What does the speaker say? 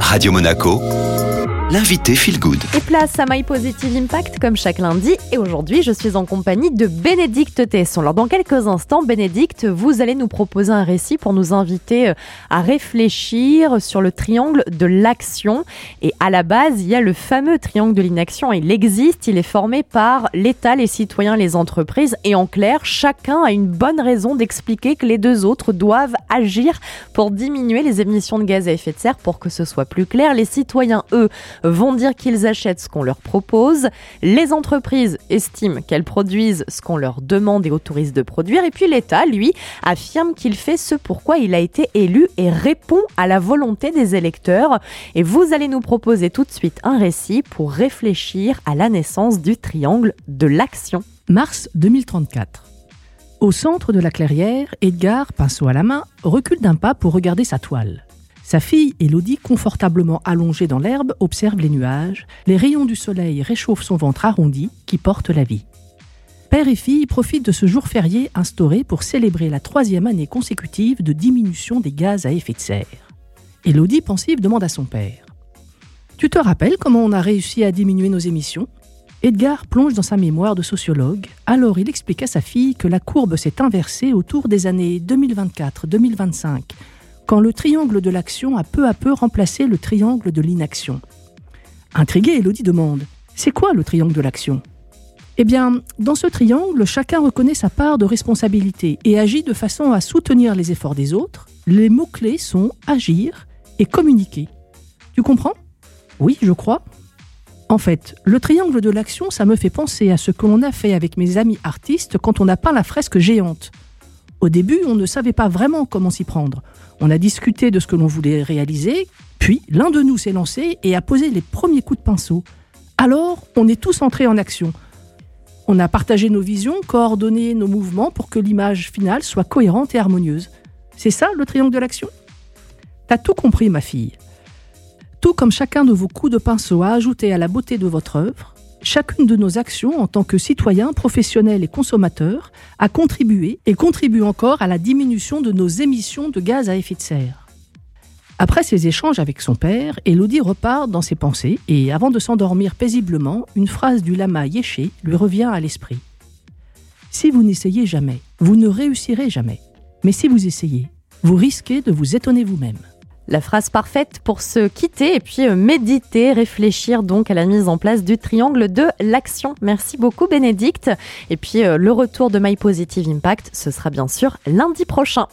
Radio Monaco, l'invité Feel Good. Et place à My Positive Impact comme chaque lundi. Et aujourd'hui, je suis en compagnie de Bénédicte Tesson. Alors, dans quelques instants, Bénédicte, vous allez nous proposer un récit pour nous inviter euh, à réfléchir sur le triangle de l'action. Et à la base, il y a le fameux triangle de l'inaction. Il existe, il est formé par l'État, les citoyens, les entreprises. Et en clair, chacun a une bonne raison d'expliquer que les deux autres doivent agir pour diminuer les émissions de gaz à effet de serre. Pour que ce soit plus clair, les citoyens, eux, vont dire qu'ils achètent ce qu'on leur propose. Les entreprises estiment qu'elles produisent ce qu'on leur demande et autorise de produire. Et puis l'État, lui, affirme qu'il fait ce pourquoi il a été élu et répond à la volonté des électeurs. Et vous allez nous proposer tout de suite un récit pour réfléchir à la naissance du triangle de l'action. Mars 2034. Au centre de la clairière, Edgar, pinceau à la main, recule d'un pas pour regarder sa toile. Sa fille, Elodie, confortablement allongée dans l'herbe, observe les nuages. Les rayons du soleil réchauffent son ventre arrondi qui porte la vie. Père et fille profitent de ce jour férié instauré pour célébrer la troisième année consécutive de diminution des gaz à effet de serre. Elodie, pensive, demande à son père Tu te rappelles comment on a réussi à diminuer nos émissions? Edgar plonge dans sa mémoire de sociologue. Alors il explique à sa fille que la courbe s'est inversée autour des années 2024-2025 quand le triangle de l'action a peu à peu remplacé le triangle de l'inaction. Intriguée, Elodie demande C'est quoi le triangle de l'action? Eh bien, dans ce triangle, chacun reconnaît sa part de responsabilité et agit de façon à soutenir les efforts des autres. Les mots-clés sont agir et communiquer. Tu comprends? Oui, je crois. En fait, le triangle de l'action, ça me fait penser à ce que l'on a fait avec mes amis artistes quand on a peint la fresque géante. Au début, on ne savait pas vraiment comment s'y prendre. On a discuté de ce que l'on voulait réaliser, puis l'un de nous s'est lancé et a posé les premiers coups de pinceau. Alors, on est tous entrés en action. On a partagé nos visions, coordonné nos mouvements pour que l'image finale soit cohérente et harmonieuse. C'est ça le triangle de l'action? T'as tout compris, ma fille. Tout comme chacun de vos coups de pinceau a ajouté à la beauté de votre œuvre, chacune de nos actions en tant que citoyens, professionnels et consommateurs a contribué et contribue encore à la diminution de nos émissions de gaz à effet de serre. Après ces échanges avec son père, Elodie repart dans ses pensées et, avant de s'endormir paisiblement, une phrase du lama Yéché lui revient à l'esprit. Si vous n'essayez jamais, vous ne réussirez jamais. Mais si vous essayez, vous risquez de vous étonner vous-même. La phrase parfaite pour se quitter et puis euh, méditer, réfléchir donc à la mise en place du triangle de l'action. Merci beaucoup Bénédicte. Et puis euh, le retour de My Positive Impact, ce sera bien sûr lundi prochain.